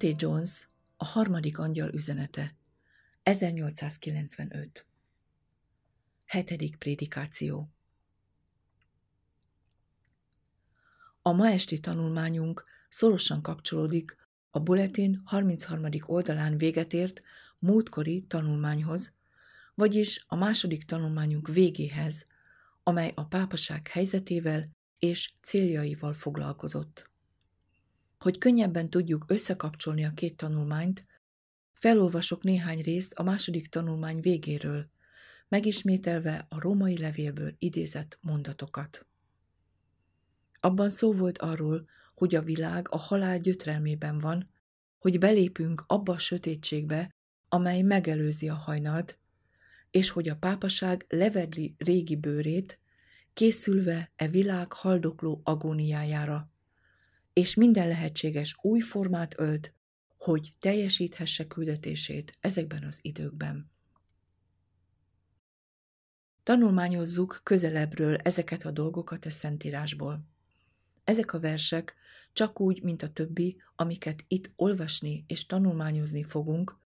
A.T. Jones, a harmadik angyal üzenete, 1895. Hetedik prédikáció A ma esti tanulmányunk szorosan kapcsolódik a Bulletin 33. oldalán véget ért múltkori tanulmányhoz, vagyis a második tanulmányunk végéhez, amely a pápaság helyzetével és céljaival foglalkozott. Hogy könnyebben tudjuk összekapcsolni a két tanulmányt, felolvasok néhány részt a második tanulmány végéről, megismételve a római levélből idézett mondatokat. Abban szó volt arról, hogy a világ a halál gyötrelmében van, hogy belépünk abba a sötétségbe, amely megelőzi a hajnalt, és hogy a pápaság levedli régi bőrét, készülve e világ haldokló agóniájára, és minden lehetséges új formát ölt, hogy teljesíthesse küldetését ezekben az időkben. Tanulmányozzuk közelebbről ezeket a dolgokat a Szentírásból. Ezek a versek csak úgy, mint a többi, amiket itt olvasni és tanulmányozni fogunk,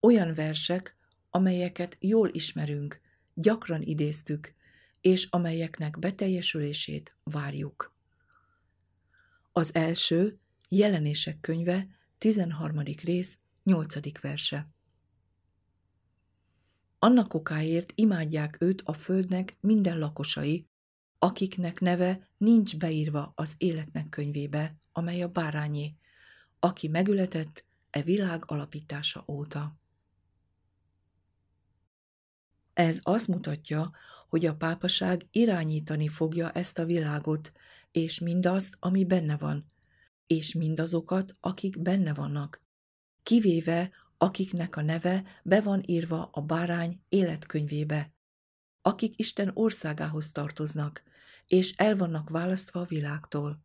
olyan versek, amelyeket jól ismerünk, gyakran idéztük, és amelyeknek beteljesülését várjuk. Az első, Jelenések könyve, 13. rész, 8. verse. Annak okáért imádják őt a földnek minden lakosai, akiknek neve nincs beírva az életnek könyvébe, amely a bárányé, aki megületett e világ alapítása óta. Ez azt mutatja, hogy a pápaság irányítani fogja ezt a világot, és mindazt, ami benne van, és mindazokat, akik benne vannak, kivéve akiknek a neve be van írva a bárány életkönyvébe, akik Isten országához tartoznak, és el vannak választva a világtól.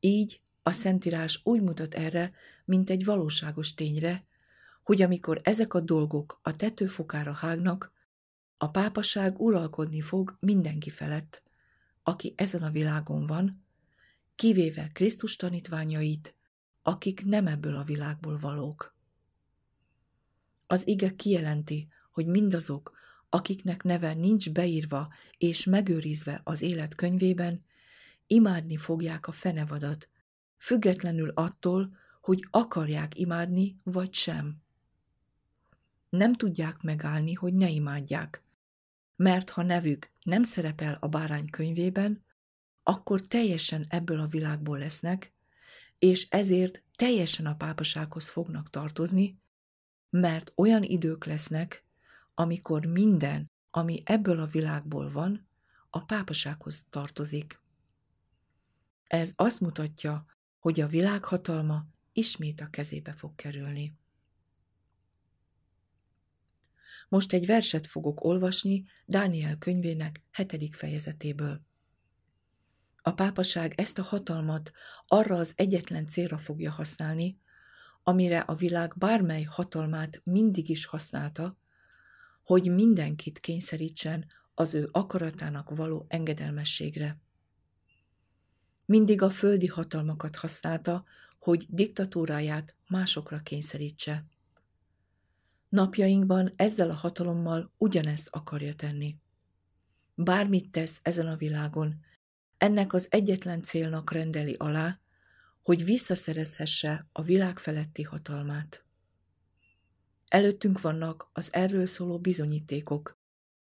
Így a Szentírás úgy mutat erre, mint egy valóságos tényre, hogy amikor ezek a dolgok a tetőfokára hágnak, a pápaság uralkodni fog mindenki felett, aki ezen a világon van, kivéve Krisztus tanítványait, akik nem ebből a világból valók. Az ige kijelenti, hogy mindazok, akiknek neve nincs beírva és megőrizve az élet könyvében, imádni fogják a fenevadat, függetlenül attól, hogy akarják imádni vagy sem. Nem tudják megállni, hogy ne imádják, mert ha nevük nem szerepel a bárány könyvében, akkor teljesen ebből a világból lesznek, és ezért teljesen a pápasághoz fognak tartozni, mert olyan idők lesznek, amikor minden, ami ebből a világból van, a pápasághoz tartozik. Ez azt mutatja, hogy a világhatalma ismét a kezébe fog kerülni. Most egy verset fogok olvasni Dániel könyvének hetedik fejezetéből. A pápaság ezt a hatalmat arra az egyetlen célra fogja használni, amire a világ bármely hatalmát mindig is használta, hogy mindenkit kényszerítsen az ő akaratának való engedelmességre. Mindig a földi hatalmakat használta, hogy diktatúráját másokra kényszerítse. Napjainkban ezzel a hatalommal ugyanezt akarja tenni. Bármit tesz ezen a világon, ennek az egyetlen célnak rendeli alá, hogy visszaszerezhesse a világ feletti hatalmát. Előttünk vannak az erről szóló bizonyítékok,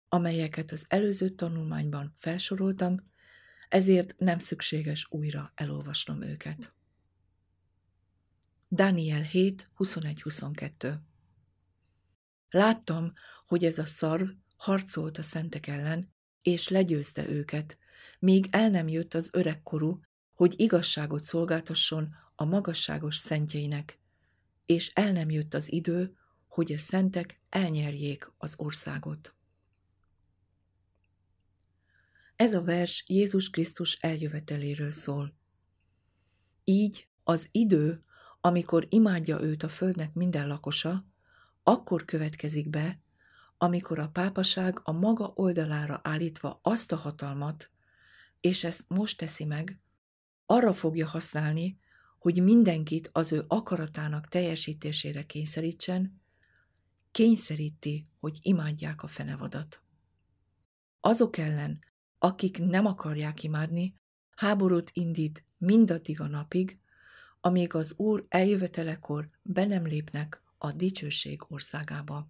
amelyeket az előző tanulmányban felsoroltam, ezért nem szükséges újra elolvasnom őket. Daniel 7, 21-22 Láttam, hogy ez a szarv harcolt a szentek ellen, és legyőzte őket, míg el nem jött az öregkorú, hogy igazságot szolgáltasson a magasságos szentjeinek, és el nem jött az idő, hogy a szentek elnyerjék az országot. Ez a vers Jézus Krisztus eljöveteléről szól. Így az idő, amikor imádja őt a földnek minden lakosa, akkor következik be, amikor a pápaság a maga oldalára állítva azt a hatalmat, és ezt most teszi meg, arra fogja használni, hogy mindenkit az ő akaratának teljesítésére kényszerítsen, kényszeríti, hogy imádják a fenevadat. Azok ellen, akik nem akarják imádni, háborút indít mindaddig a napig, amíg az Úr eljövetelekor be nem lépnek a dicsőség országába.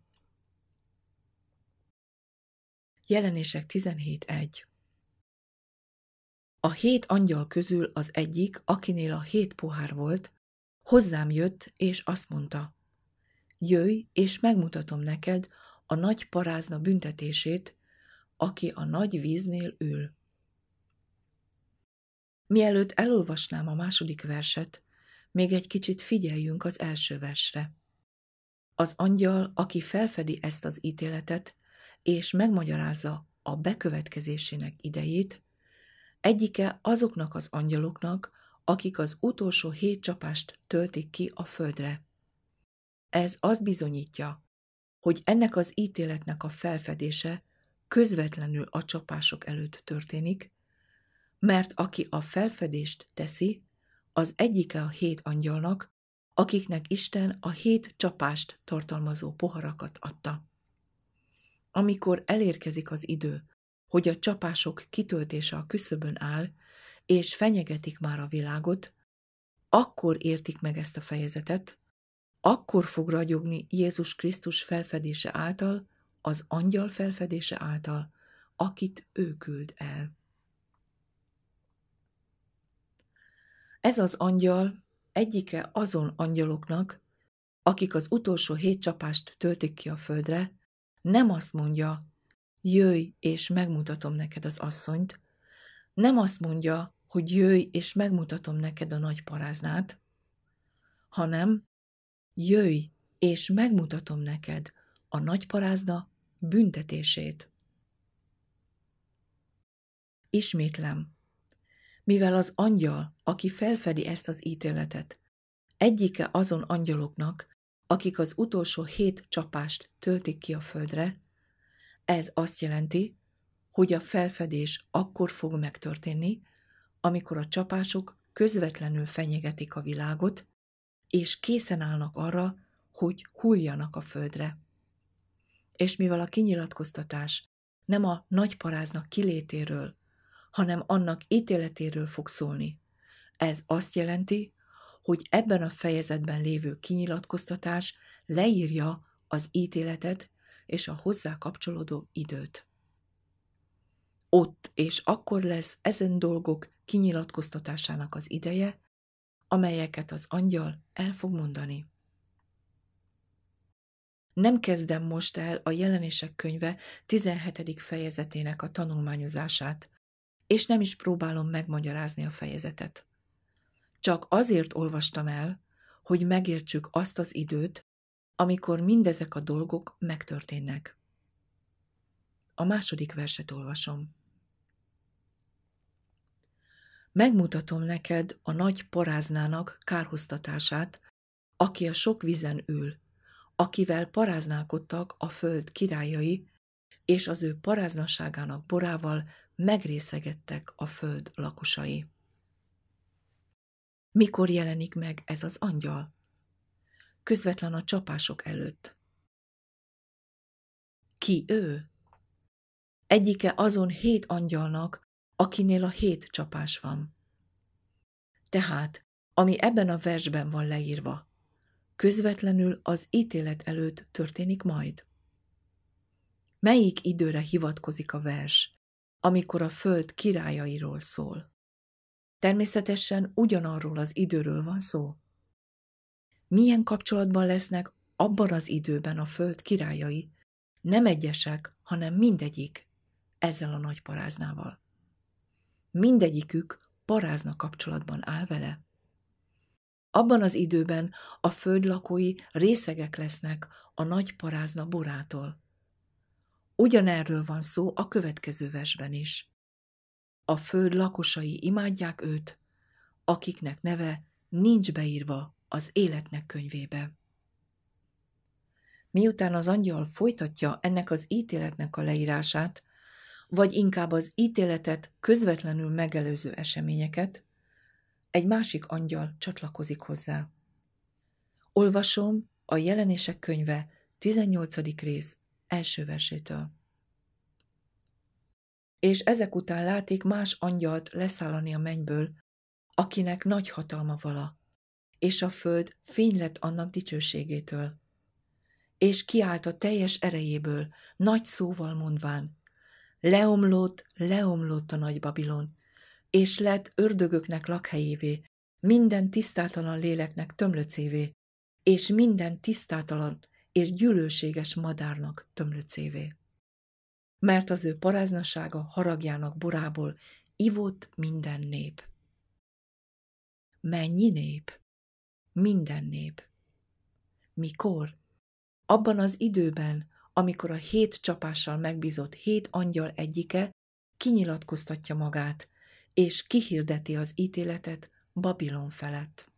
Jelenések 17.1 A hét angyal közül az egyik, akinél a hét pohár volt, hozzám jött, és azt mondta, jöjj, és megmutatom neked a nagy parázna büntetését, aki a nagy víznél ül. Mielőtt elolvasnám a második verset, még egy kicsit figyeljünk az első versre. Az angyal, aki felfedi ezt az ítéletet, és megmagyarázza a bekövetkezésének idejét, egyike azoknak az angyaloknak, akik az utolsó hét csapást töltik ki a földre. Ez azt bizonyítja, hogy ennek az ítéletnek a felfedése közvetlenül a csapások előtt történik, mert aki a felfedést teszi, az egyike a hét angyalnak, akiknek Isten a hét csapást tartalmazó poharakat adta. Amikor elérkezik az idő, hogy a csapások kitöltése a küszöbön áll, és fenyegetik már a világot, akkor értik meg ezt a fejezetet, akkor fog ragyogni Jézus Krisztus felfedése által, az angyal felfedése által, akit ő küld el. Ez az angyal egyike azon angyaloknak, akik az utolsó hét csapást töltik ki a földre, nem azt mondja, jöjj és megmutatom neked az asszonyt, nem azt mondja, hogy jöjj és megmutatom neked a nagy paráznát, hanem jöjj és megmutatom neked a nagy parázna büntetését. Ismétlem, mivel az angyal, aki felfedi ezt az ítéletet, egyike azon angyaloknak, akik az utolsó hét csapást töltik ki a földre, ez azt jelenti, hogy a felfedés akkor fog megtörténni, amikor a csapások közvetlenül fenyegetik a világot, és készen állnak arra, hogy hulljanak a földre. És mivel a kinyilatkoztatás nem a nagy paráznak kilétéről, hanem annak ítéletéről fog szólni. Ez azt jelenti, hogy ebben a fejezetben lévő kinyilatkoztatás leírja az ítéletet és a hozzá kapcsolódó időt. Ott és akkor lesz ezen dolgok kinyilatkoztatásának az ideje, amelyeket az angyal el fog mondani. Nem kezdem most el a jelenések könyve 17. fejezetének a tanulmányozását, és nem is próbálom megmagyarázni a fejezetet. Csak azért olvastam el, hogy megértsük azt az időt, amikor mindezek a dolgok megtörténnek. A második verset olvasom. Megmutatom neked a nagy paráznának kárhoztatását, aki a sok vizen ül, akivel paráználkodtak a föld királyai, és az ő paráznaságának borával megrészegettek a föld lakosai. Mikor jelenik meg ez az angyal? Közvetlen a csapások előtt. Ki ő? Egyike azon hét angyalnak, akinél a hét csapás van. Tehát, ami ebben a versben van leírva, közvetlenül az ítélet előtt történik majd. Melyik időre hivatkozik a vers, amikor a föld királyairól szól. Természetesen ugyanarról az időről van szó. Milyen kapcsolatban lesznek abban az időben a föld királyai, nem egyesek, hanem mindegyik ezzel a nagy paráznával. Mindegyikük parázna kapcsolatban áll vele. Abban az időben a föld lakói részegek lesznek a nagy parázna borától. Ugyanerről van szó a következő versben is. A föld lakosai imádják őt, akiknek neve nincs beírva az életnek könyvébe. Miután az angyal folytatja ennek az ítéletnek a leírását, vagy inkább az ítéletet közvetlenül megelőző eseményeket, egy másik angyal csatlakozik hozzá. Olvasom a jelenések könyve 18. rész első versétől. És ezek után láték más angyalt leszállani a mennyből, akinek nagy hatalma vala, és a föld fény lett annak dicsőségétől. És kiállt a teljes erejéből, nagy szóval mondván, leomlott, leomlott a nagy Babilon, és lett ördögöknek lakhelyévé, minden tisztátalan léleknek tömlöcévé, és minden tisztátalan és gyűlőséges madárnak tömlöcévé. Mert az ő paráznasága haragjának borából ivott minden nép. Mennyi nép? Minden nép. Mikor? Abban az időben, amikor a hét csapással megbízott hét angyal egyike kinyilatkoztatja magát, és kihirdeti az ítéletet Babilon felett.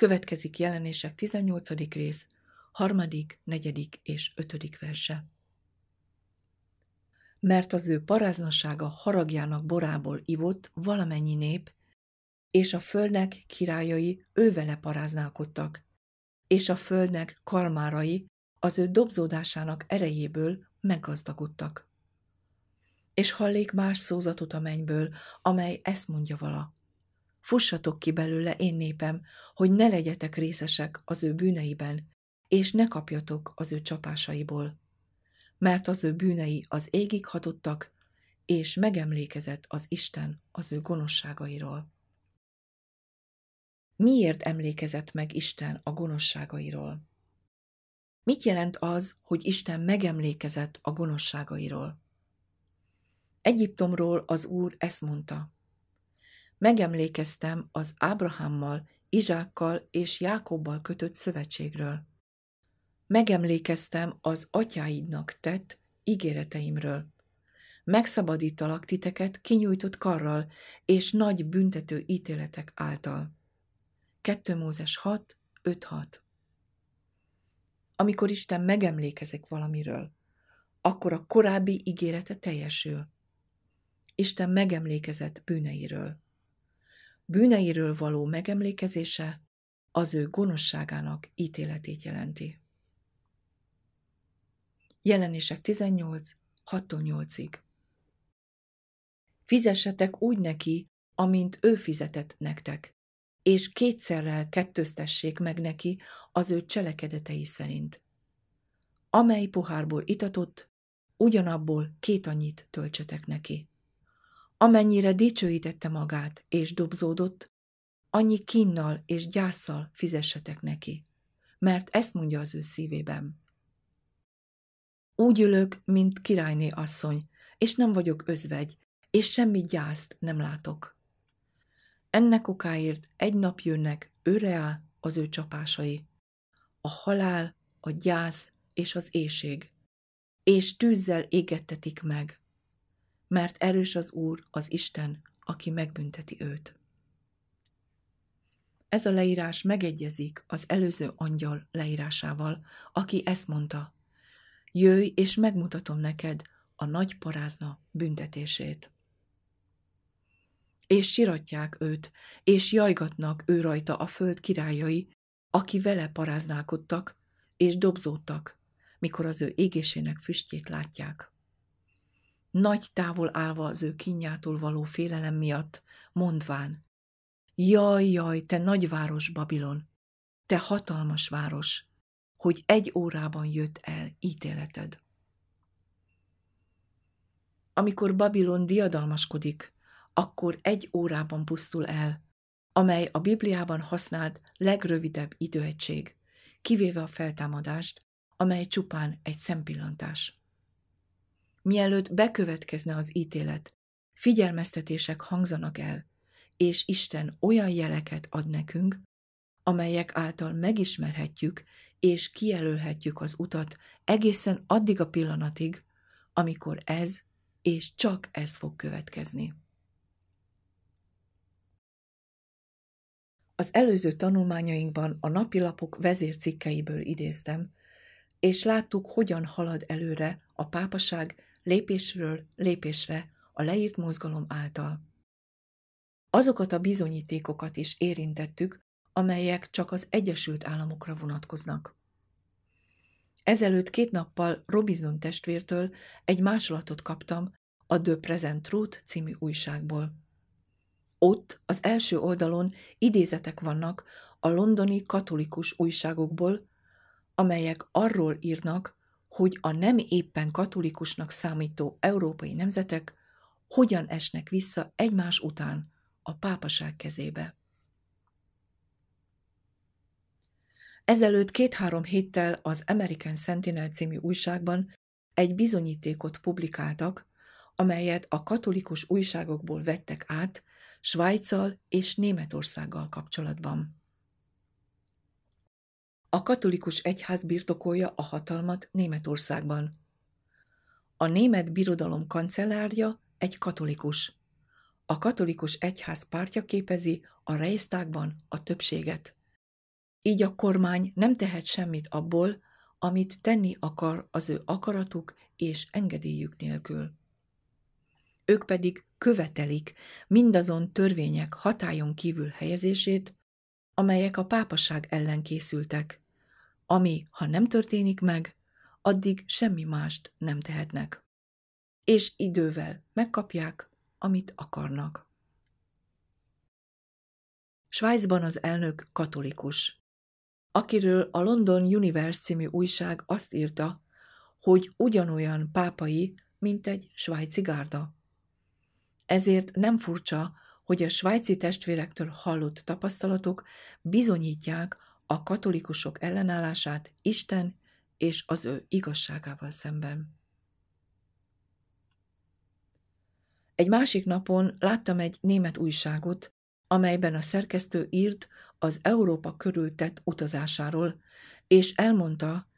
Következik jelenések 18. rész, harmadik, negyedik és ötödik verse. Mert az ő paráznasága haragjának borából ivott valamennyi nép, és a földnek királyai ővele paráználkodtak, és a földnek kalmárai az ő dobzódásának erejéből meggazdagodtak. És hallék más szózatot a mennyből, amely ezt mondja vala. Fussatok ki belőle, én népem, hogy ne legyetek részesek az ő bűneiben, és ne kapjatok az ő csapásaiból. Mert az ő bűnei az égig hatottak, és megemlékezett az Isten az ő gonoszságairól. Miért emlékezett meg Isten a gonoszságairól? Mit jelent az, hogy Isten megemlékezett a gonoszságairól? Egyiptomról az Úr ezt mondta. Megemlékeztem az Ábrahámmal, Izsákkal és Jákobbal kötött szövetségről. Megemlékeztem az atyáidnak tett ígéreteimről. Megszabadítalak titeket kinyújtott karral és nagy büntető ítéletek által. 2 Mózes 6, 5, 6 Amikor Isten megemlékezik valamiről, akkor a korábbi ígérete teljesül. Isten megemlékezett bűneiről. Bűneiről való megemlékezése az ő gonoszságának ítéletét jelenti. Jelenések 18, 6-8-ig Fizessetek úgy neki, amint ő fizetett nektek, és kétszerrel kettőztessék meg neki az ő cselekedetei szerint. Amely pohárból itatott, ugyanabból két annyit töltsetek neki. Amennyire dicsőítette magát és dobzódott, annyi kinnal és gyászsal fizessetek neki, mert ezt mondja az ő szívében. Úgy ülök, mint királyné asszony, és nem vagyok özvegy, és semmi gyászt nem látok. Ennek okáért egy nap jönnek őre az ő csapásai, a halál, a gyász és az éjség, és tűzzel égettetik meg, mert erős az Úr, az Isten, aki megbünteti őt. Ez a leírás megegyezik az előző angyal leírásával, aki ezt mondta, jöjj és megmutatom neked a nagy parázna büntetését és siratják őt, és jajgatnak ő rajta a föld királyai, aki vele paráználkodtak, és dobzódtak, mikor az ő égésének füstjét látják. Nagy távol állva az ő kinyától való félelem miatt, mondván, Jaj, jaj, te nagyváros Babilon, te hatalmas város, hogy egy órában jött el ítéleted. Amikor Babilon diadalmaskodik, akkor egy órában pusztul el, amely a Bibliában használt legrövidebb időegység, kivéve a feltámadást, amely csupán egy szempillantás. Mielőtt bekövetkezne az ítélet, figyelmeztetések hangzanak el, és Isten olyan jeleket ad nekünk, amelyek által megismerhetjük és kijelölhetjük az utat egészen addig a pillanatig, amikor ez és csak ez fog következni. Az előző tanulmányainkban a napilapok vezércikkeiből idéztem, és láttuk, hogyan halad előre a pápaság lépésről lépésre a leírt mozgalom által. Azokat a bizonyítékokat is érintettük, amelyek csak az Egyesült Államokra vonatkoznak. Ezelőtt két nappal Robinson testvértől egy másolatot kaptam a The Present Truth című újságból. Ott az első oldalon idézetek vannak a londoni katolikus újságokból, amelyek arról írnak, hogy a nem éppen katolikusnak számító európai nemzetek hogyan esnek vissza egymás után a pápaság kezébe. Ezelőtt két-három héttel az American Sentinel című újságban egy bizonyítékot publikáltak, amelyet a katolikus újságokból vettek át Svájccal és Németországgal kapcsolatban. A katolikus egyház birtokolja a hatalmat Németországban. A német birodalom kancellárja egy katolikus. A katolikus egyház pártja képezi a Reichstagban a többséget. Így a kormány nem tehet semmit abból, amit tenni akar az ő akaratuk és engedélyük nélkül. Ők pedig követelik mindazon törvények hatályon kívül helyezését, amelyek a pápaság ellen készültek, ami, ha nem történik meg, addig semmi mást nem tehetnek. És idővel megkapják, amit akarnak. Svájcban az elnök katolikus, akiről a London Universe című újság azt írta, hogy ugyanolyan pápai, mint egy svájci gárda. Ezért nem furcsa, hogy a svájci testvérektől hallott tapasztalatok bizonyítják a katolikusok ellenállását Isten és az ő igazságával szemben. Egy másik napon láttam egy német újságot, amelyben a szerkesztő írt az Európa körül tett utazásáról, és elmondta,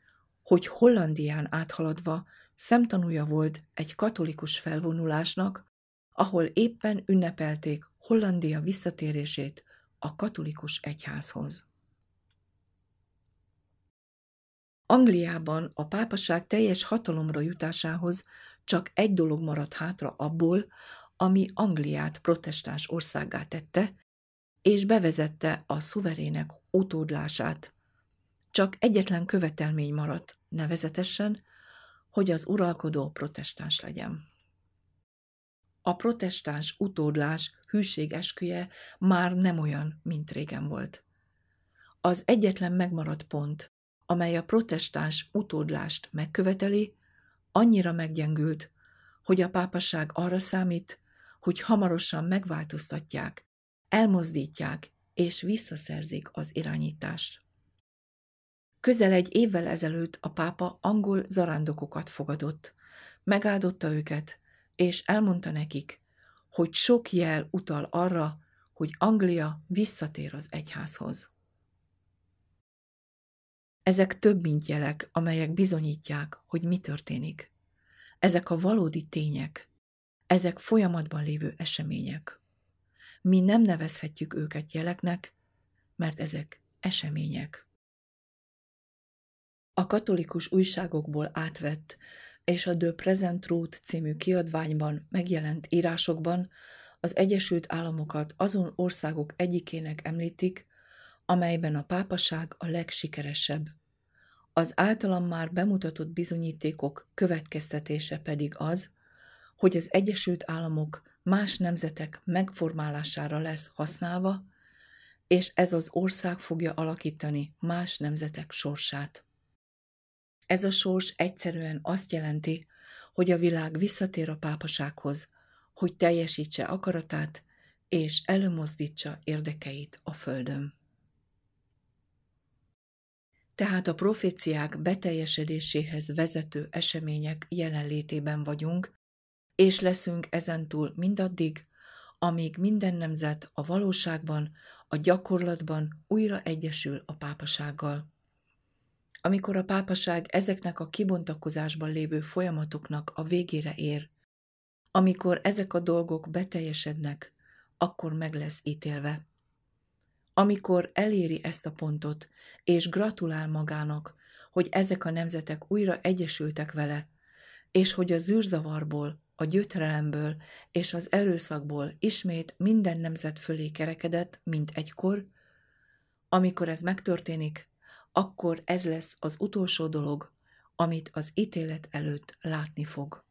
hogy Hollandián áthaladva szemtanúja volt egy katolikus felvonulásnak, ahol éppen ünnepelték Hollandia visszatérését a katolikus egyházhoz. Angliában a pápaság teljes hatalomra jutásához csak egy dolog maradt hátra abból, ami Angliát protestáns országá tette, és bevezette a szuverének utódlását. Csak egyetlen követelmény maradt, nevezetesen, hogy az uralkodó protestáns legyen. A protestáns utódlás hűségesküje már nem olyan, mint régen volt. Az egyetlen megmaradt pont, amely a protestáns utódlást megköveteli, annyira meggyengült, hogy a pápaság arra számít, hogy hamarosan megváltoztatják, elmozdítják és visszaszerzik az irányítást. Közel egy évvel ezelőtt a pápa angol zarándokokat fogadott, megáldotta őket, és elmondta nekik, hogy sok jel utal arra, hogy Anglia visszatér az egyházhoz. Ezek több mint jelek, amelyek bizonyítják, hogy mi történik. Ezek a valódi tények, ezek folyamatban lévő események. Mi nem nevezhetjük őket jeleknek, mert ezek események. A katolikus újságokból átvett és a The Present Truth című kiadványban megjelent írásokban az Egyesült Államokat azon országok egyikének említik, amelyben a pápaság a legsikeresebb. Az általam már bemutatott bizonyítékok következtetése pedig az, hogy az Egyesült Államok más nemzetek megformálására lesz használva, és ez az ország fogja alakítani más nemzetek sorsát. Ez a sors egyszerűen azt jelenti, hogy a világ visszatér a pápasághoz, hogy teljesítse akaratát és előmozdítsa érdekeit a Földön. Tehát a proféciák beteljesedéséhez vezető események jelenlétében vagyunk, és leszünk ezentúl mindaddig, amíg minden nemzet a valóságban, a gyakorlatban újra egyesül a pápasággal. Amikor a pápaság ezeknek a kibontakozásban lévő folyamatoknak a végére ér, amikor ezek a dolgok beteljesednek, akkor meg lesz ítélve. Amikor eléri ezt a pontot, és gratulál magának, hogy ezek a nemzetek újra egyesültek vele, és hogy a zűrzavarból, a gyötrelemből és az erőszakból ismét minden nemzet fölé kerekedett, mint egykor, amikor ez megtörténik, akkor ez lesz az utolsó dolog, amit az ítélet előtt látni fog.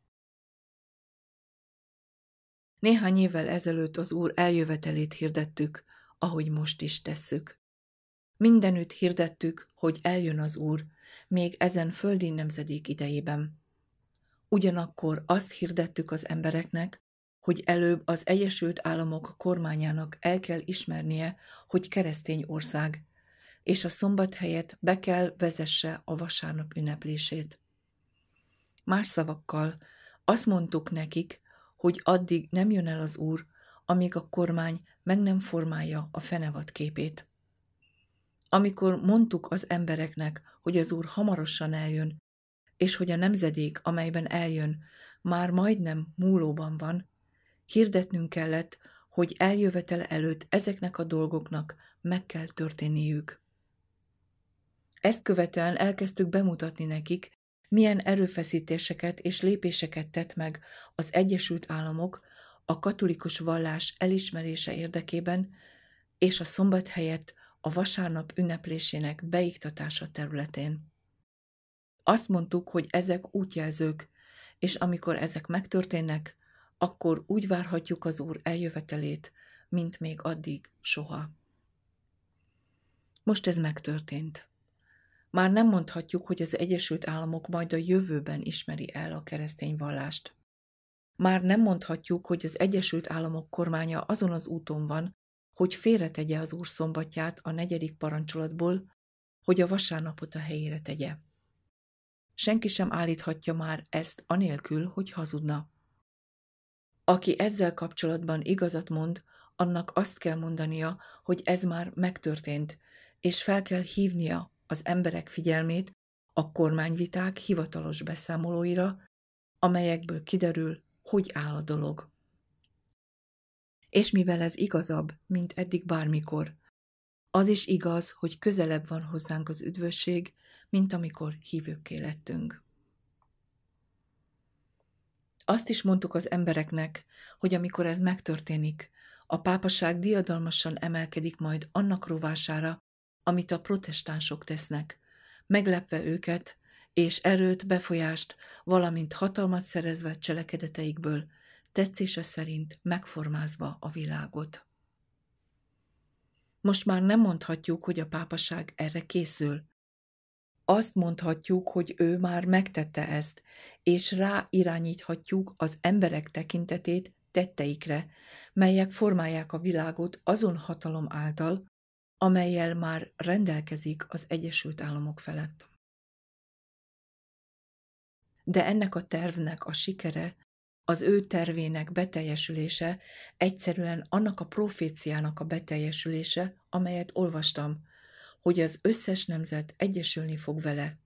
Néhány évvel ezelőtt az Úr eljövetelét hirdettük, ahogy most is tesszük. Mindenütt hirdettük, hogy eljön az Úr, még ezen földi nemzedék idejében. Ugyanakkor azt hirdettük az embereknek, hogy előbb az Egyesült Államok kormányának el kell ismernie, hogy keresztény ország, és a szombat helyett be kell vezesse a vasárnap ünneplését. Más szavakkal azt mondtuk nekik, hogy addig nem jön el az Úr, amíg a kormány meg nem formálja a fenevad képét. Amikor mondtuk az embereknek, hogy az Úr hamarosan eljön, és hogy a nemzedék, amelyben eljön, már majdnem múlóban van, hirdetnünk kellett, hogy eljövetel előtt ezeknek a dolgoknak meg kell történniük. Ezt követően elkezdtük bemutatni nekik, milyen erőfeszítéseket és lépéseket tett meg az Egyesült Államok a katolikus vallás elismerése érdekében, és a szombat helyett a vasárnap ünneplésének beiktatása területén. Azt mondtuk, hogy ezek útjelzők, és amikor ezek megtörténnek, akkor úgy várhatjuk az Úr eljövetelét, mint még addig soha. Most ez megtörtént. Már nem mondhatjuk, hogy az Egyesült Államok majd a jövőben ismeri el a keresztény vallást. Már nem mondhatjuk, hogy az Egyesült Államok kormánya azon az úton van, hogy félretegye az úr szombatját a negyedik parancsolatból, hogy a vasárnapot a helyére tegye. Senki sem állíthatja már ezt anélkül, hogy hazudna. Aki ezzel kapcsolatban igazat mond, annak azt kell mondania, hogy ez már megtörtént, és fel kell hívnia az emberek figyelmét a kormányviták hivatalos beszámolóira, amelyekből kiderül, hogy áll a dolog. És mivel ez igazabb, mint eddig bármikor, az is igaz, hogy közelebb van hozzánk az üdvösség, mint amikor hívőkké lettünk. Azt is mondtuk az embereknek, hogy amikor ez megtörténik, a pápaság diadalmasan emelkedik majd annak rovására, amit a protestánsok tesznek, meglepve őket, és erőt, befolyást, valamint hatalmat szerezve cselekedeteikből, tetszése szerint megformázva a világot. Most már nem mondhatjuk, hogy a pápaság erre készül. Azt mondhatjuk, hogy ő már megtette ezt, és rá irányíthatjuk az emberek tekintetét tetteikre, melyek formálják a világot azon hatalom által, amelyel már rendelkezik az Egyesült Államok felett. De ennek a tervnek a sikere, az ő tervének beteljesülése egyszerűen annak a proféciának a beteljesülése, amelyet olvastam, hogy az összes nemzet egyesülni fog vele.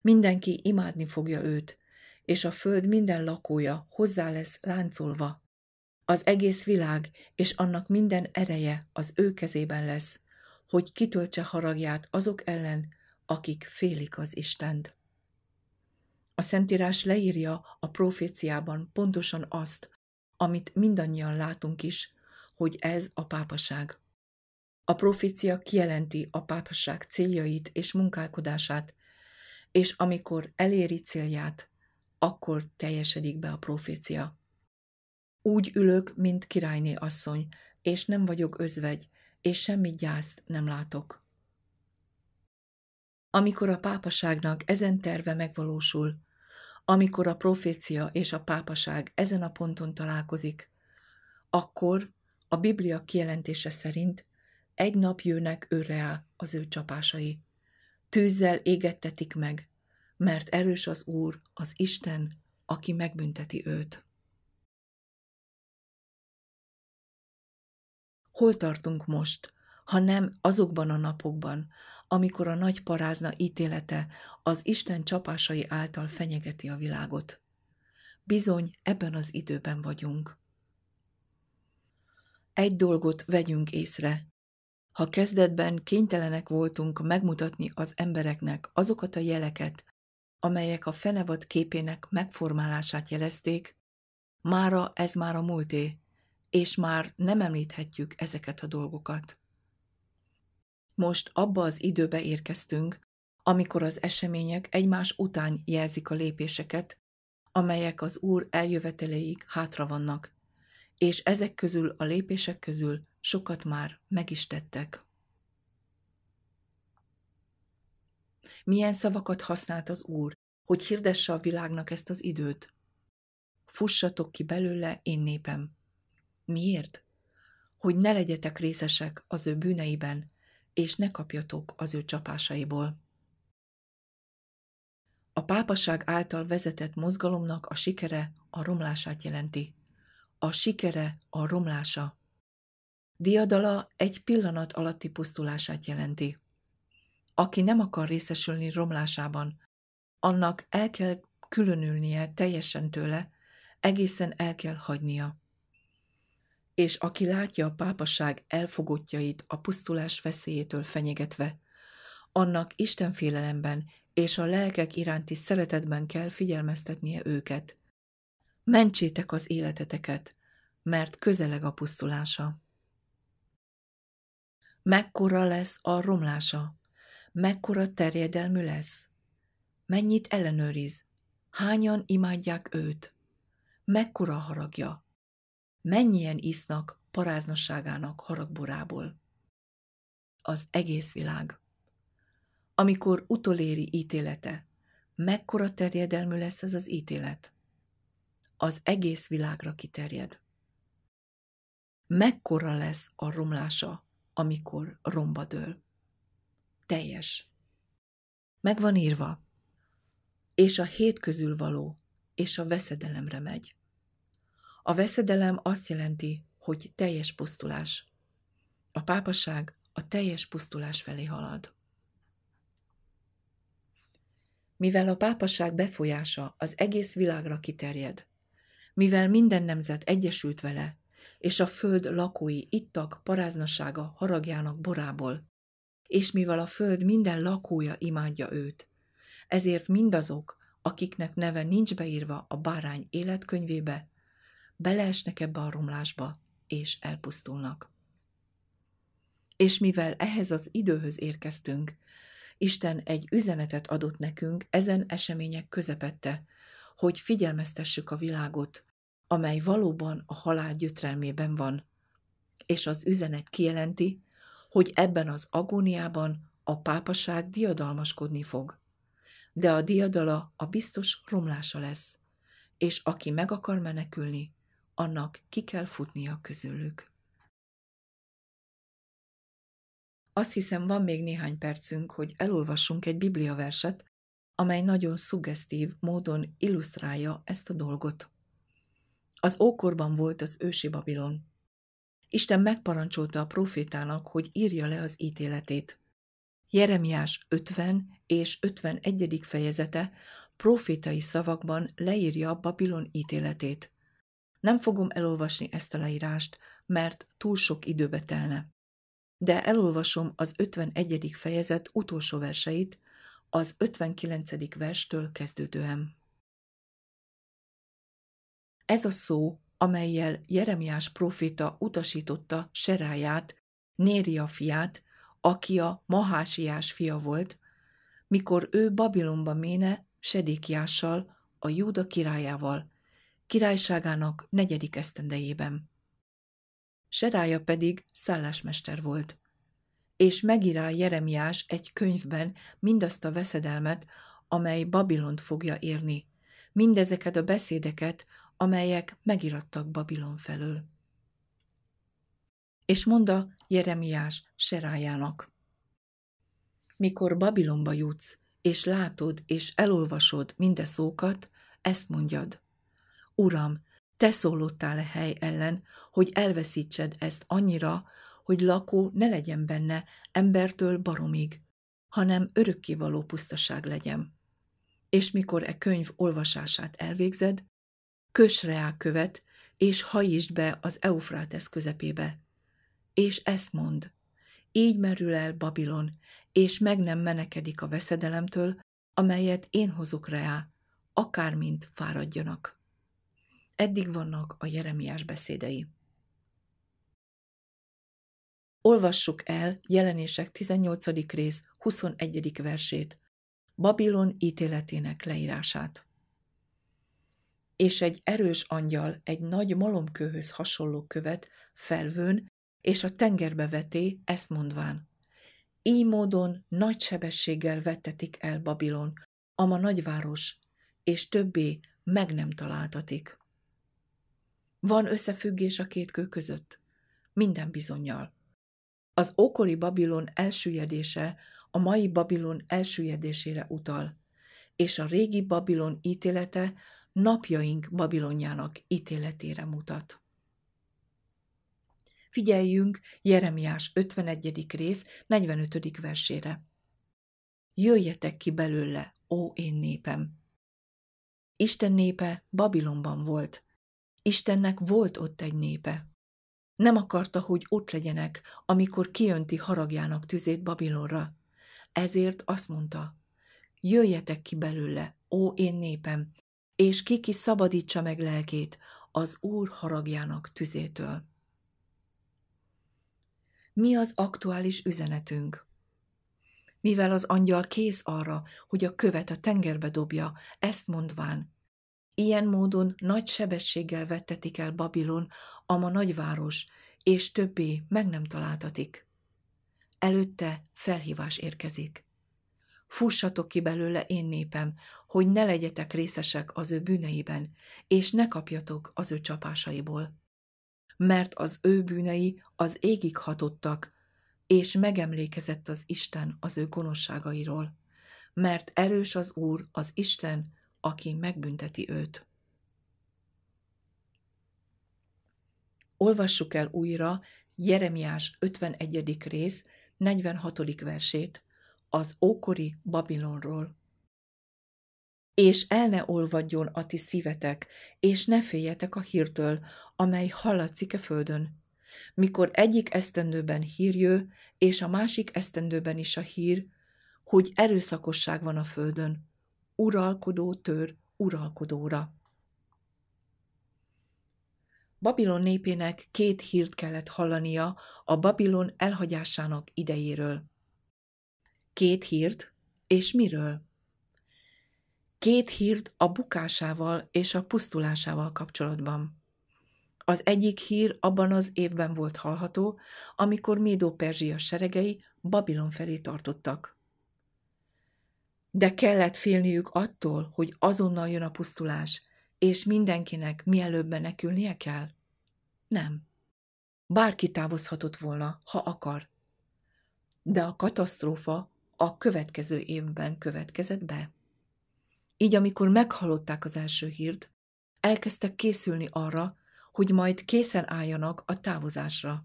Mindenki imádni fogja őt, és a föld minden lakója hozzá lesz láncolva. Az egész világ és annak minden ereje az ő kezében lesz, hogy kitöltse haragját azok ellen, akik félik az Istent. A Szentírás leírja a proféciában pontosan azt, amit mindannyian látunk is, hogy ez a pápaság. A profécia kijelenti a pápaság céljait és munkálkodását, és amikor eléri célját, akkor teljesedik be a profécia. Úgy ülök, mint királyné asszony, és nem vagyok özvegy, és semmi gyászt nem látok. Amikor a pápaságnak ezen terve megvalósul, amikor a profécia és a pápaság ezen a ponton találkozik, akkor a Biblia kijelentése szerint egy nap jönnek őre az ő csapásai. Tűzzel égettetik meg, mert erős az Úr, az Isten, aki megbünteti őt. Hol tartunk most, ha nem azokban a napokban, amikor a nagy parázna ítélete az Isten csapásai által fenyegeti a világot? Bizony, ebben az időben vagyunk. Egy dolgot vegyünk észre. Ha kezdetben kénytelenek voltunk megmutatni az embereknek azokat a jeleket, amelyek a fenevad képének megformálását jelezték, Mára ez már a múlté, és már nem említhetjük ezeket a dolgokat. Most abba az időbe érkeztünk, amikor az események egymás után jelzik a lépéseket, amelyek az Úr eljöveteleig hátra vannak, és ezek közül a lépések közül sokat már meg is tettek. Milyen szavakat használt az Úr, hogy hirdesse a világnak ezt az időt? Fussatok ki belőle, én népem. Miért? Hogy ne legyetek részesek az ő bűneiben, és ne kapjatok az ő csapásaiból. A pápaság által vezetett mozgalomnak a sikere a romlását jelenti. A sikere a romlása. Diadala egy pillanat alatti pusztulását jelenti. Aki nem akar részesülni romlásában, annak el kell különülnie teljesen tőle, egészen el kell hagynia. És aki látja a pápaság elfogottjait a pusztulás veszélyétől fenyegetve, annak Istenfélelemben és a lelkek iránti szeretetben kell figyelmeztetnie őket. Mentsétek az életeteket, mert közeleg a pusztulása. Mekkora lesz a romlása? Mekkora terjedelmű lesz? Mennyit ellenőriz? Hányan imádják őt? Mekkora haragja? Mennyien isznak paráznasságának haragborából? Az egész világ amikor utoléri ítélete, mekkora terjedelmű lesz ez az ítélet? Az egész világra kiterjed. Mekkora lesz a romlása, amikor romba dől? Teljes. Meg van írva, és a hét közül való, és a veszedelemre megy. A veszedelem azt jelenti, hogy teljes pusztulás. A pápaság a teljes pusztulás felé halad. mivel a pápaság befolyása az egész világra kiterjed, mivel minden nemzet egyesült vele, és a föld lakói ittak paráznasága haragjának borából, és mivel a föld minden lakója imádja őt, ezért mindazok, akiknek neve nincs beírva a bárány életkönyvébe, beleesnek ebbe a romlásba, és elpusztulnak. És mivel ehhez az időhöz érkeztünk, Isten egy üzenetet adott nekünk ezen események közepette, hogy figyelmeztessük a világot, amely valóban a halál gyötrelmében van. És az üzenet kijelenti, hogy ebben az agóniában a pápaság diadalmaskodni fog. De a diadala a biztos romlása lesz, és aki meg akar menekülni, annak ki kell futnia közülük. Azt hiszem, van még néhány percünk, hogy elolvassunk egy bibliaverset, amely nagyon szuggesztív módon illusztrálja ezt a dolgot. Az ókorban volt az ősi Babilon. Isten megparancsolta a profétának, hogy írja le az ítéletét. Jeremiás 50 és 51. fejezete profétai szavakban leírja Babilon ítéletét. Nem fogom elolvasni ezt a leírást, mert túl sok időbe telne de elolvasom az 51. fejezet utolsó verseit, az 59. verstől kezdődően. Ez a szó, amelyel Jeremiás proféta utasította Seráját, Néria fiát, aki a Mahásiás fia volt, mikor ő Babilonba méne Sedékiással, a Júda királyával, királyságának negyedik esztendejében. Serája pedig szállásmester volt. És megírá Jeremiás egy könyvben mindazt a veszedelmet, amely Babilont fogja érni, mindezeket a beszédeket, amelyek megirattak Babilon felől. És mondta Jeremiás Serájának, mikor Babilonba jutsz, és látod és elolvasod minde szókat, ezt mondjad. Uram, te szólódtál a hely ellen, hogy elveszítsed ezt annyira, hogy lakó ne legyen benne embertől baromig, hanem örökkévaló pusztaság legyen. És mikor e könyv olvasását elvégzed, kös rá követ, és hajítsd be az Eufrátesz közepébe. És ezt mond, így merül el Babilon, és meg nem menekedik a veszedelemtől, amelyet én hozok rá, akármint fáradjanak. Eddig vannak a Jeremiás beszédei. Olvassuk el jelenések 18. rész 21. versét, Babilon ítéletének leírását. És egy erős angyal egy nagy malomkőhöz hasonló követ felvőn, és a tengerbe veté, ezt mondván. Így módon nagy sebességgel vettetik el Babilon, ama nagyváros, és többé meg nem találtatik. Van összefüggés a két kő között? Minden bizonyal. Az ókori Babilon elsüllyedése a mai Babilon elsüllyedésére utal, és a régi Babilon ítélete napjaink Babilonjának ítéletére mutat. Figyeljünk Jeremiás 51. rész 45. versére. Jöjjetek ki belőle, ó én népem! Isten népe Babilonban volt. Istennek volt ott egy népe. Nem akarta, hogy ott legyenek, amikor kiönti haragjának tüzét Babilonra. Ezért azt mondta, jöjjetek ki belőle, ó én népem, és ki ki szabadítsa meg lelkét az Úr haragjának tüzétől. Mi az aktuális üzenetünk? Mivel az angyal kész arra, hogy a követ a tengerbe dobja, ezt mondván, Ilyen módon nagy sebességgel vettetik el Babilon, ama nagyváros, és többé meg nem találtatik. Előtte felhívás érkezik. Fussatok ki belőle én népem, hogy ne legyetek részesek az ő bűneiben, és ne kapjatok az ő csapásaiból. Mert az ő bűnei az égig hatottak, és megemlékezett az Isten az ő gonoszságairól. Mert erős az Úr, az Isten, aki megbünteti őt. Olvassuk el újra Jeremiás 51. rész 46. versét az ókori Babilonról. És el ne olvadjon a ti szívetek, és ne féljetek a hírtől, amely hallatszik a földön. Mikor egyik esztendőben hír jő, és a másik esztendőben is a hír, hogy erőszakosság van a földön, uralkodó tör uralkodóra. Babilon népének két hírt kellett hallania a Babilon elhagyásának idejéről. Két hírt, és miről? Két hírt a bukásával és a pusztulásával kapcsolatban. Az egyik hír abban az évben volt hallható, amikor Médó-Perzsia seregei Babilon felé tartottak. De kellett félniük attól, hogy azonnal jön a pusztulás, és mindenkinek mielőbb menekülnie kell? Nem. Bárki távozhatott volna, ha akar. De a katasztrófa a következő évben következett be. Így amikor meghallották az első hírt, elkezdtek készülni arra, hogy majd készen álljanak a távozásra.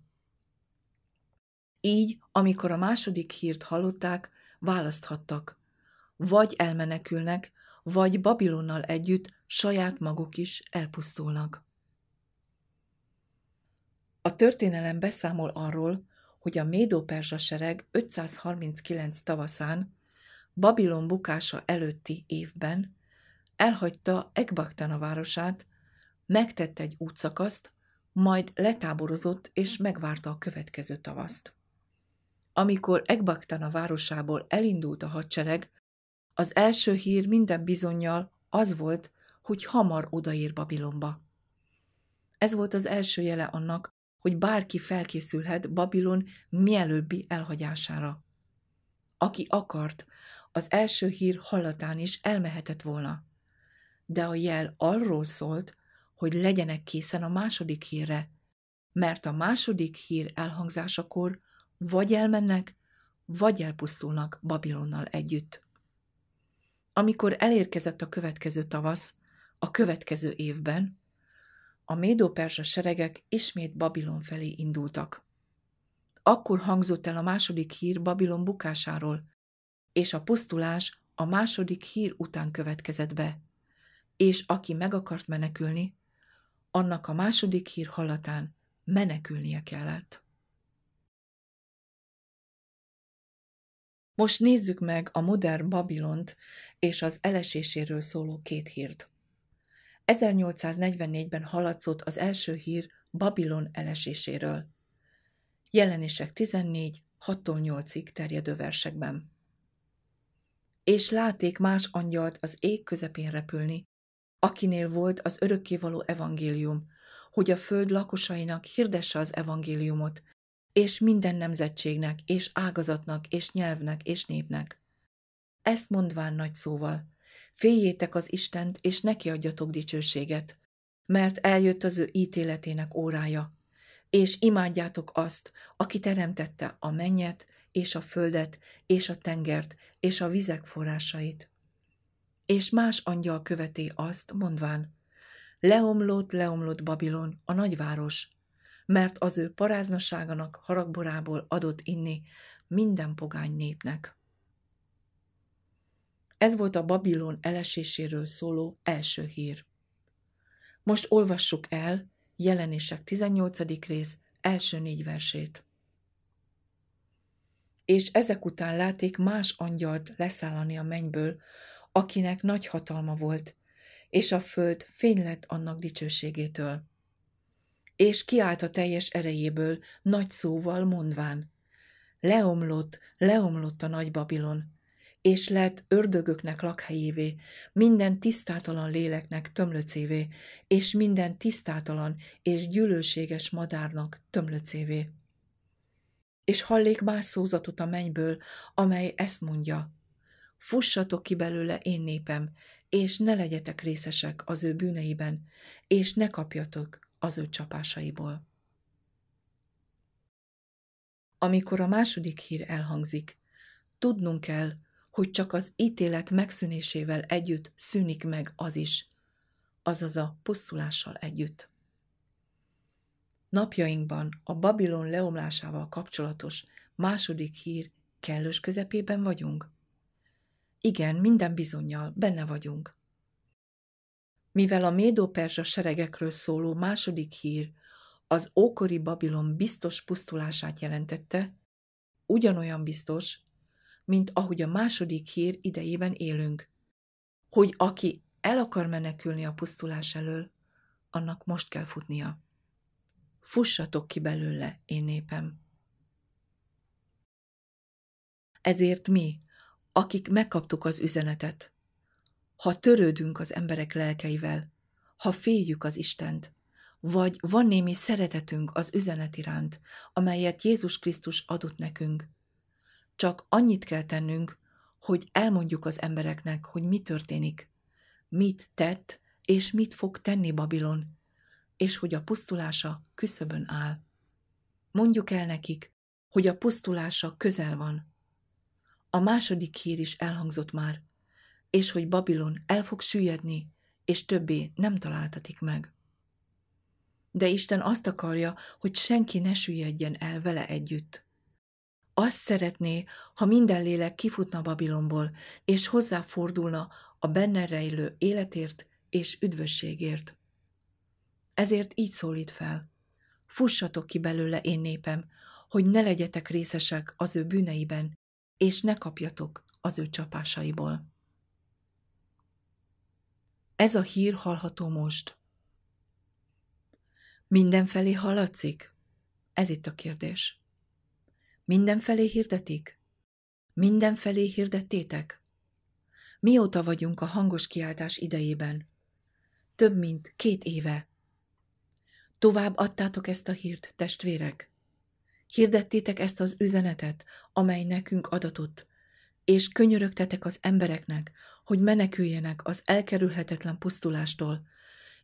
Így, amikor a második hírt hallották, választhattak, vagy elmenekülnek, vagy Babilonnal együtt saját maguk is elpusztulnak. A történelem beszámol arról, hogy a Médó-Perzsa sereg 539 tavaszán, Babilon bukása előtti évben elhagyta Ekbaktana városát, megtette egy útszakaszt, majd letáborozott és megvárta a következő tavaszt. Amikor Ekbaktana városából elindult a hadsereg, az első hír minden bizonyal az volt, hogy hamar odaér Babilonba. Ez volt az első jele annak, hogy bárki felkészülhet Babilon mielőbbi elhagyására. Aki akart, az első hír hallatán is elmehetett volna. De a jel arról szólt, hogy legyenek készen a második hírre, mert a második hír elhangzásakor vagy elmennek, vagy elpusztulnak Babilonnal együtt. Amikor elérkezett a következő tavasz, a következő évben, a médó-perzsa seregek ismét Babilon felé indultak. Akkor hangzott el a második hír Babilon bukásáról, és a pusztulás a második hír után következett be, és aki meg akart menekülni, annak a második hír hallatán menekülnie kellett. Most nézzük meg a modern Babilont és az eleséséről szóló két hírt. 1844-ben hallatszott az első hír Babilon eleséséről. Jelenések 14, 6-8-ig terjedő versekben. És láték más angyalt az ég közepén repülni, akinél volt az örökkévaló evangélium, hogy a föld lakosainak hirdesse az evangéliumot, és minden nemzetségnek, és ágazatnak, és nyelvnek, és népnek. Ezt mondván nagy szóval, féljétek az Istent, és neki adjatok dicsőséget, mert eljött az ő ítéletének órája, és imádjátok azt, aki teremtette a mennyet, és a földet, és a tengert, és a vizek forrásait. És más angyal követi azt, mondván, leomlott, leomlott Babilon, a nagyváros, mert az ő paráznaságának haragborából adott inni minden pogány népnek. Ez volt a Babilon eleséséről szóló első hír. Most olvassuk el jelenések 18. rész első négy versét. És ezek után láték más angyalt leszállani a mennyből, akinek nagy hatalma volt, és a föld fény lett annak dicsőségétől. És kiállt a teljes erejéből, nagy szóval mondván, leomlott, leomlott a nagy Babilon, és lett ördögöknek lakhelyévé, minden tisztátalan léleknek tömlöcévé, és minden tisztátalan és gyűlölséges madárnak tömlöcévé. És hallék más szózatot a mennyből, amely ezt mondja, fussatok ki belőle én népem, és ne legyetek részesek az ő bűneiben, és ne kapjatok az ő csapásaiból. Amikor a második hír elhangzik, tudnunk kell, hogy csak az ítélet megszűnésével együtt szűnik meg az is, azaz a pusztulással együtt. Napjainkban a Babilon leomlásával kapcsolatos második hír kellős közepében vagyunk? Igen, minden bizonyal benne vagyunk. Mivel a Médó-Perzsa seregekről szóló második hír az ókori Babilon biztos pusztulását jelentette, ugyanolyan biztos, mint ahogy a második hír idejében élünk, hogy aki el akar menekülni a pusztulás elől, annak most kell futnia. Fussatok ki belőle, én népem. Ezért mi, akik megkaptuk az üzenetet, ha törődünk az emberek lelkeivel, ha féljük az Istent, vagy van némi szeretetünk az üzenet iránt, amelyet Jézus Krisztus adott nekünk, csak annyit kell tennünk, hogy elmondjuk az embereknek, hogy mi történik, mit tett és mit fog tenni Babilon, és hogy a pusztulása küszöbön áll. Mondjuk el nekik, hogy a pusztulása közel van. A második hír is elhangzott már, és hogy Babilon el fog süllyedni, és többé nem találtatik meg. De Isten azt akarja, hogy senki ne süllyedjen el vele együtt. Azt szeretné, ha minden lélek kifutna Babilonból, és hozzáfordulna a benne rejlő életért és üdvösségért. Ezért így szólít fel. Fussatok ki belőle, én népem, hogy ne legyetek részesek az ő bűneiben, és ne kapjatok az ő csapásaiból. Ez a hír hallható most. Mindenfelé hallatszik? Ez itt a kérdés. Mindenfelé hirdetik? Mindenfelé hirdettétek? Mióta vagyunk a hangos kiáltás idejében? Több mint két éve. Tovább adtátok ezt a hírt, testvérek? Hirdettétek ezt az üzenetet, amely nekünk adatott, és könyörögtetek az embereknek, hogy meneküljenek az elkerülhetetlen pusztulástól,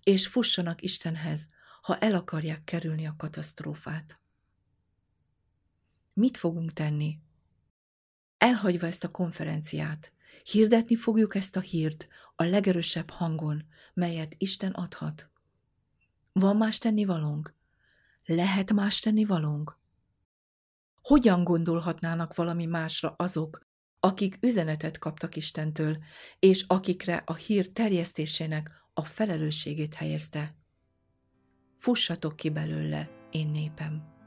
és fussanak Istenhez, ha el akarják kerülni a katasztrófát. Mit fogunk tenni? Elhagyva ezt a konferenciát, hirdetni fogjuk ezt a hírt a legerősebb hangon, melyet Isten adhat. Van más tennivalónk? Lehet más tennivalónk? Hogyan gondolhatnának valami másra azok, akik üzenetet kaptak Istentől, és akikre a hír terjesztésének a felelősségét helyezte? Fussatok ki belőle, én népem!